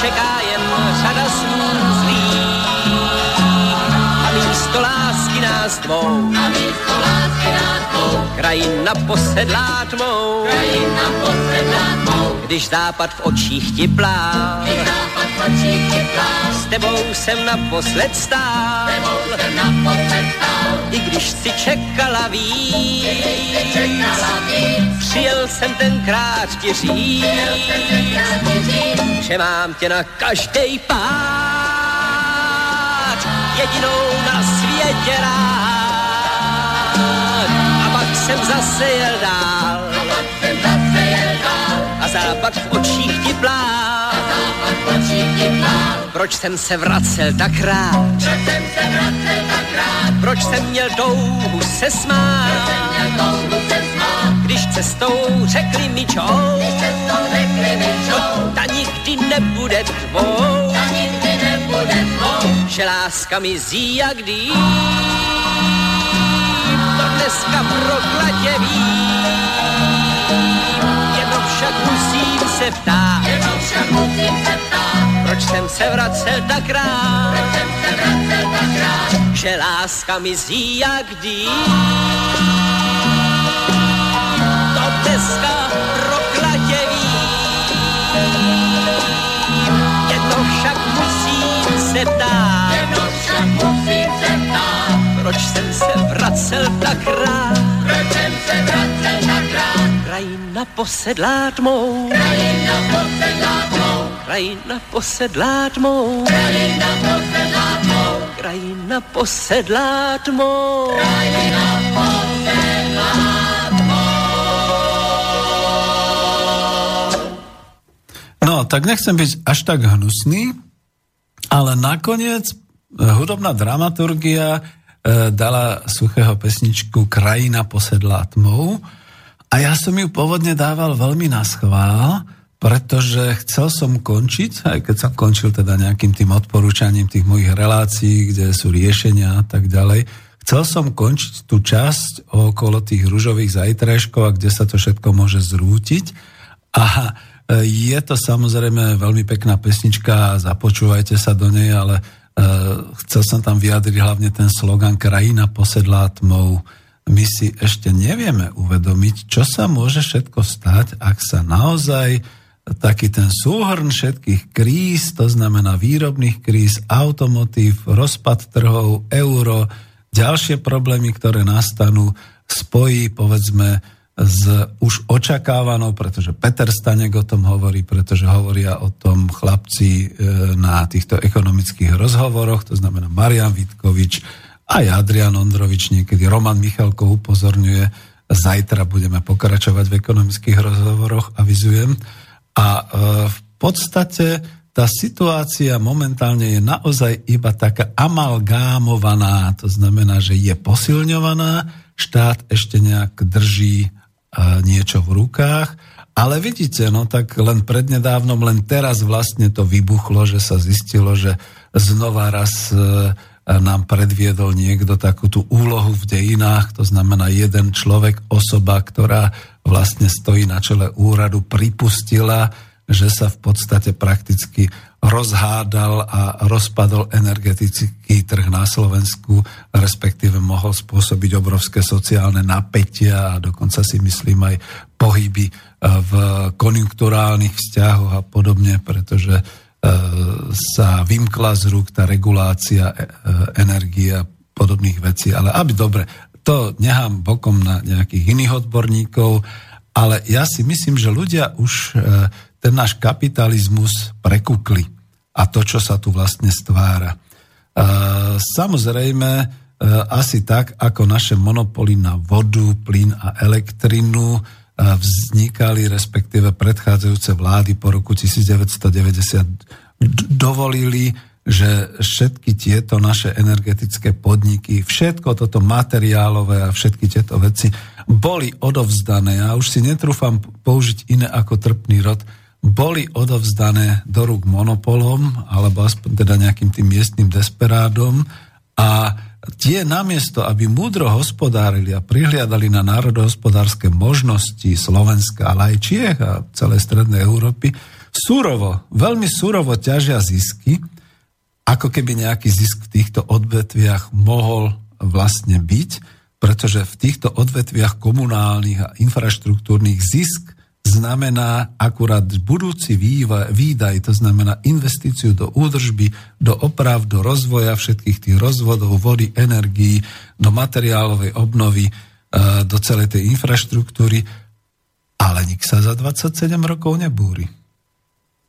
Speaker 2: čeká jen řada snů zlých. A místo lásky nás dvou. A místo Krajina posedlá tmou, krajina posedlá tmou. Když západ v očích ti když západ v očích ti. S tebou jsem naposled stál, s tebou jsem naposled stál. I když si čekala víc, si čekala víc. přijel jsem tenkrát ti říct, že mám tě na každej pád, jedinou na světě rád jsem zase jel dál. A západ v očích ti plál. Proč jsem se vracel tak rád? Proč jsem měl touhu se smát? Když cestou řekli mi čou. Mi čou. Ta nikdy nebude tvou. Že láska mizí jak dým dneska prokladě vím. Jenom však musím se ptát, jenom však musím se ptát, proč jsem se vracel tak rád, proč jsem se vracel tak rád, že láska mizí jak dým. To dneska prokladě vím. Jedno však musím se ptát, proč jsem se vracel tak rád. Proč jsem se vracel tak rád. Krajina posedlá tmou. Krajina posedlá tmou. Krajina posedlá tmou. Krajina posedlá tmou. Krajina posedlá tmou. Krajina posedlá
Speaker 1: No, tak nechcem byť až tak hnusný, ale nakoniec hudobná dramaturgia dala suchého pesničku Krajina posedlá tmou a ja som ju pôvodne dával veľmi na schvál, pretože chcel som končiť, aj keď som končil teda nejakým tým odporúčaním tých mojich relácií, kde sú riešenia a tak ďalej, chcel som končiť tú časť okolo tých rúžových zajtrajškov a kde sa to všetko môže zrútiť. A e, je to samozrejme veľmi pekná pesnička, započúvajte sa do nej, ale chcel som tam vyjadriť hlavne ten slogan Krajina posedlá tmou. My si ešte nevieme uvedomiť, čo sa môže všetko stať, ak sa naozaj taký ten súhrn všetkých kríz, to znamená výrobných kríz, automotív, rozpad trhov, euro, ďalšie problémy, ktoré nastanú, spojí povedzme s už očakávanou, pretože Peter Stanek o tom hovorí, pretože hovoria o tom chlapci e, na týchto ekonomických rozhovoroch, to znamená Marian Vitkovič, aj Adrian Ondrovič, niekedy Roman Michalko upozorňuje, zajtra budeme pokračovať v ekonomických rozhovoroch, avizujem. A e, v podstate tá situácia momentálne je naozaj iba taká amalgámovaná, to znamená, že je posilňovaná, štát ešte nejak drží niečo v rukách. Ale vidíte, no tak len prednedávnom, len teraz vlastne to vybuchlo, že sa zistilo, že znova raz e, nám predviedol niekto takú tú úlohu v dejinách, to znamená jeden človek, osoba, ktorá vlastne stojí na čele úradu, pripustila, že sa v podstate prakticky rozhádal a rozpadol energetický trh na Slovensku, respektíve mohol spôsobiť obrovské sociálne napätia a dokonca si myslím aj pohyby v konjunkturálnych vzťahoch a podobne, pretože sa vymkla z rúk tá regulácia energie a podobných vecí. Ale aby dobre, to nechám bokom na nejakých iných odborníkov, ale ja si myslím, že ľudia už ten náš kapitalizmus prekukli a to, čo sa tu vlastne stvára. Samozrejme, asi tak, ako naše monopoly na vodu, plyn a elektrinu vznikali, respektíve predchádzajúce vlády po roku 1990 dovolili, že všetky tieto naše energetické podniky, všetko toto materiálové a všetky tieto veci boli odovzdané. Ja už si netrúfam použiť iné ako trpný rod, boli odovzdané do rúk monopolom, alebo aspoň teda nejakým tým miestnym desperádom a tie namiesto, aby múdro hospodárili a prihliadali na národohospodárske možnosti Slovenska, ale aj Čiech a celej strednej Európy, surovo, veľmi surovo ťažia zisky, ako keby nejaký zisk v týchto odvetviach mohol vlastne byť, pretože v týchto odvetviach komunálnych a infraštruktúrnych zisk znamená akurát budúci výdaj, to znamená investíciu do údržby, do oprav, do rozvoja všetkých tých rozvodov, vody, energií, do materiálovej obnovy, e, do celej tej infraštruktúry, ale nik sa za 27 rokov nebúri.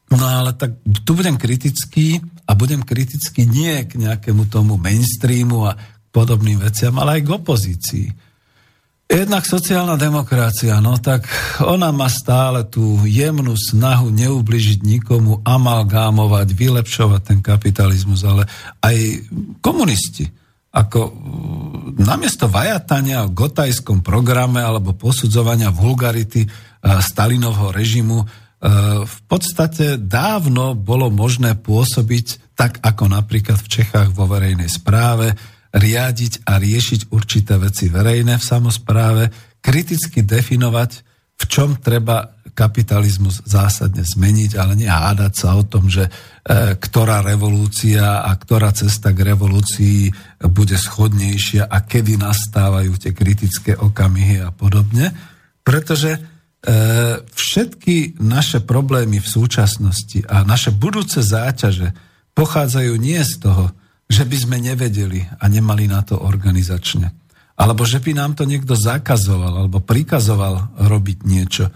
Speaker 1: No ale tak tu budem kritický a budem kritický nie k nejakému tomu mainstreamu a podobným veciam, ale aj k opozícii. Jednak sociálna demokracia, no tak ona má stále tú jemnú snahu neubližiť nikomu, amalgámovať, vylepšovať ten kapitalizmus, ale aj komunisti. Ako namiesto vajatania o gotajskom programe alebo posudzovania vulgarity Stalinovho režimu v podstate dávno bolo možné pôsobiť tak, ako napríklad v Čechách vo verejnej správe, riadiť a riešiť určité veci verejné v samozpráve, kriticky definovať, v čom treba kapitalizmus zásadne zmeniť, ale nie hádať sa o tom, že e, ktorá revolúcia a ktorá cesta k revolúcii bude schodnejšia a kedy nastávajú tie kritické okamihy a podobne. Pretože e, všetky naše problémy v súčasnosti a naše budúce záťaže pochádzajú nie z toho, že by sme nevedeli a nemali na to organizačne. Alebo že by nám to niekto zakazoval alebo prikazoval robiť niečo.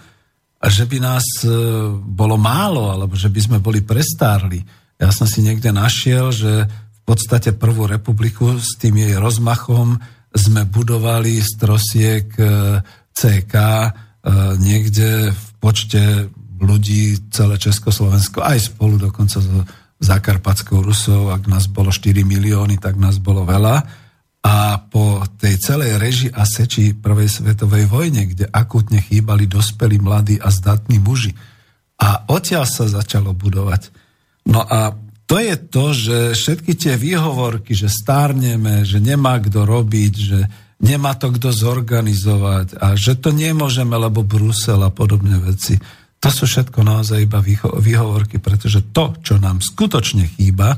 Speaker 1: A že by nás e, bolo málo, alebo že by sme boli prestárli. Ja som si niekde našiel, že v podstate prvú republiku s tým jej rozmachom sme budovali z trosiek e, CK e, niekde v počte ľudí celé Československo, aj spolu dokonca so Zakarpatskou Rusou, ak nás bolo 4 milióny, tak nás bolo veľa. A po tej celej reži a seči prvej svetovej vojne, kde akutne chýbali dospelí, mladí a zdatní muži. A odtiaľ sa začalo budovať. No a to je to, že všetky tie výhovorky, že stárneme, že nemá kto robiť, že nemá to kto zorganizovať a že to nemôžeme, lebo Brusel a podobné veci to sú všetko naozaj iba výhovorky, pretože to, čo nám skutočne chýba,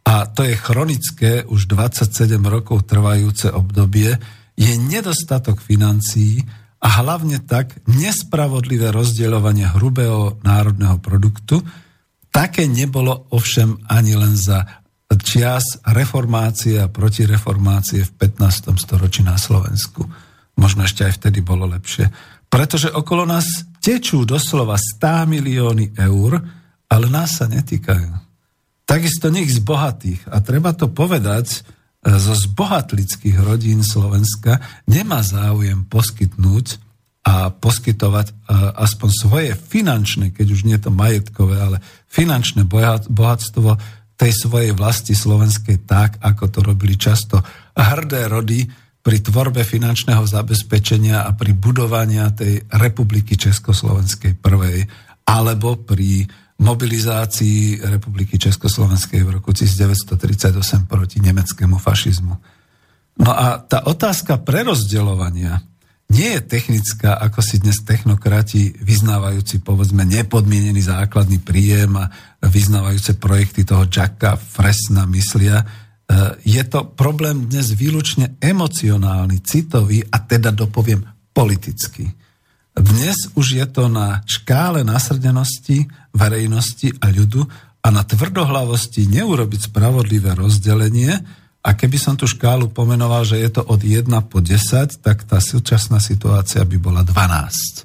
Speaker 1: a to je chronické, už 27 rokov trvajúce obdobie, je nedostatok financií a hlavne tak nespravodlivé rozdeľovanie hrubého národného produktu. Také nebolo ovšem ani len za čias reformácie a protireformácie v 15. storočí na Slovensku. Možno ešte aj vtedy bolo lepšie. Pretože okolo nás tečú doslova 100 milióny eur, ale nás sa netýkajú. Takisto nich z bohatých. A treba to povedať, e, zo zbohatlických rodín Slovenska nemá záujem poskytnúť a poskytovať e, aspoň svoje finančné, keď už nie to majetkové, ale finančné bohatstvo tej svojej vlasti slovenskej tak, ako to robili často hrdé rody, pri tvorbe finančného zabezpečenia a pri budovania tej republiky Československej prvej, alebo pri mobilizácii republiky Československej v roku 1938 proti nemeckému fašizmu. No a tá otázka prerozdeľovania nie je technická, ako si dnes technokrati vyznávajúci, povedzme, nepodmienený základný príjem a vyznávajúce projekty toho Jacka Fresna myslia, je to problém dnes výlučne emocionálny, citový a teda dopoviem politický. Dnes už je to na škále nasrdenosti verejnosti a ľudu a na tvrdohlavosti neurobiť spravodlivé rozdelenie. A keby som tú škálu pomenoval, že je to od 1 po 10, tak tá súčasná situácia by bola 12.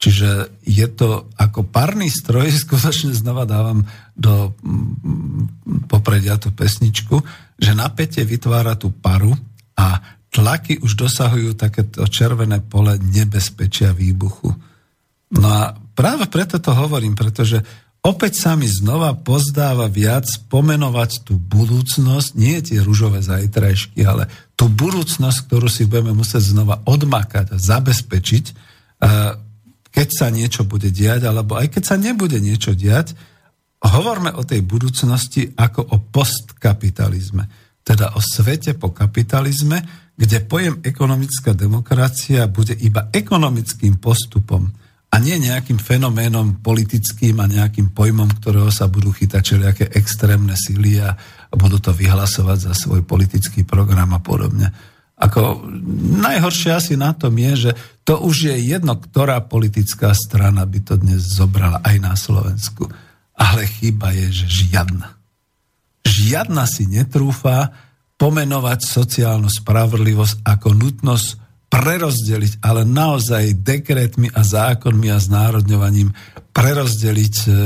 Speaker 1: Čiže je to ako parný stroj, skutočne znova dávam do mm, popredia tú pesničku, že napätie vytvára tú paru a tlaky už dosahujú takéto červené pole nebezpečia výbuchu. No a práve preto to hovorím, pretože opäť sa mi znova pozdáva viac pomenovať tú budúcnosť, nie tie rúžové zajtrajšky, ale tú budúcnosť, ktorú si budeme musieť znova odmakať a zabezpečiť, keď sa niečo bude diať, alebo aj keď sa nebude niečo diať, hovorme o tej budúcnosti ako o postkapitalizme, teda o svete po kapitalizme, kde pojem ekonomická demokracia bude iba ekonomickým postupom a nie nejakým fenoménom politickým a nejakým pojmom, ktorého sa budú chytať všelijaké extrémne síly a budú to vyhlasovať za svoj politický program a podobne. Ako najhoršie asi na tom je, že to už je jedno, ktorá politická strana by to dnes zobrala aj na Slovensku. Ale chyba je, že žiadna. Žiadna si netrúfa pomenovať sociálnu spravodlivosť ako nutnosť prerozdeliť, ale naozaj dekretmi a zákonmi a znárodňovaním prerozdeliť e, e,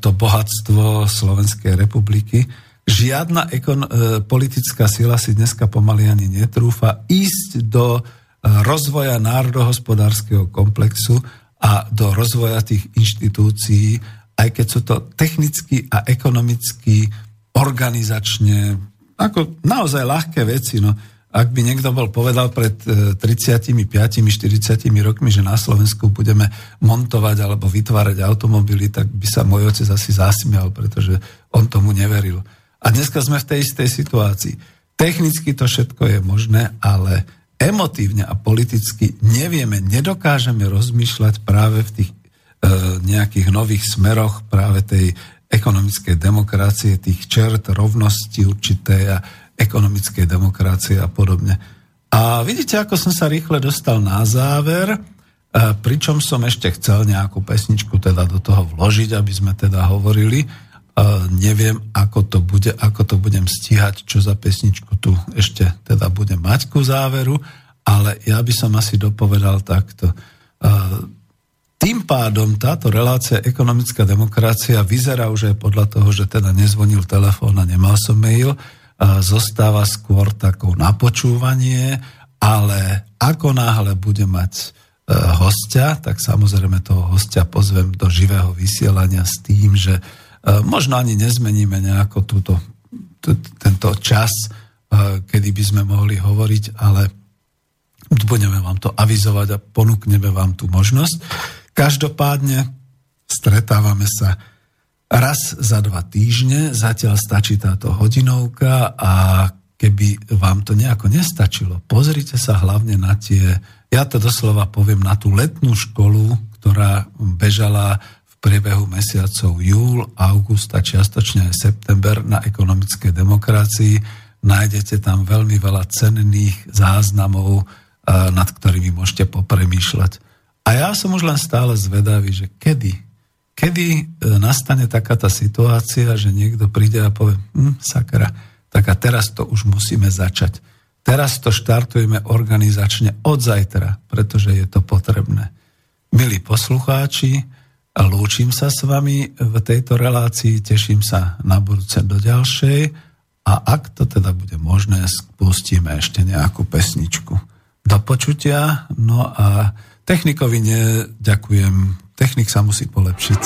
Speaker 1: to bohatstvo Slovenskej republiky. Žiadna ekon- e, politická sila si dneska pomaly ani netrúfa ísť do rozvoja národohospodárskeho komplexu a do rozvoja tých inštitúcií, aj keď sú to technicky a ekonomicky, organizačne, ako naozaj ľahké veci. No. Ak by niekto bol povedal pred 35-40 e, rokmi, že na Slovensku budeme montovať alebo vytvárať automobily, tak by sa môj otec asi zasmial, pretože on tomu neveril. A dneska sme v tej istej situácii. Technicky to všetko je možné, ale emotívne a politicky nevieme, nedokážeme rozmýšľať práve v tých nejakých nových smeroch práve tej ekonomickej demokracie, tých čert rovnosti určité a ekonomickej demokracie a podobne. A vidíte, ako som sa rýchle dostal na záver, e, pričom som ešte chcel nejakú pesničku teda do toho vložiť, aby sme teda hovorili. E, neviem, ako to bude, ako to budem stíhať, čo za pesničku tu ešte teda budem mať ku záveru, ale ja by som asi dopovedal takto. Tým pádom táto relácia ekonomická demokracia vyzerá už aj podľa toho, že teda nezvonil telefón a nemal som mail, a zostáva skôr takou napočúvanie, ale ako náhle bude mať e, hostia, tak samozrejme toho hostia pozvem do živého vysielania s tým, že e, možno ani nezmeníme nejako túto, tento čas, e, kedy by sme mohli hovoriť, ale budeme vám to avizovať a ponúkneme vám tú možnosť. Každopádne stretávame sa raz za dva týždne, zatiaľ stačí táto hodinovka a keby vám to nejako nestačilo, pozrite sa hlavne na tie, ja to doslova poviem, na tú letnú školu, ktorá bežala v priebehu mesiacov júl, august a čiastočne aj september na ekonomickej demokracii. Nájdete tam veľmi veľa cenných záznamov, eh, nad ktorými môžete popremýšľať. A ja som už len stále zvedavý, že kedy, kedy e, nastane taká tá situácia, že niekto príde a povie, hm, sakra, tak a teraz to už musíme začať. Teraz to štartujeme organizačne od zajtra, pretože je to potrebné. Milí poslucháči, lúčim sa s vami v tejto relácii, teším sa na budúce do ďalšej a ak to teda bude možné, spustíme ešte nejakú pesničku. Do počutia, no a Technikovi neďakujem, technik sa musí polepšiť.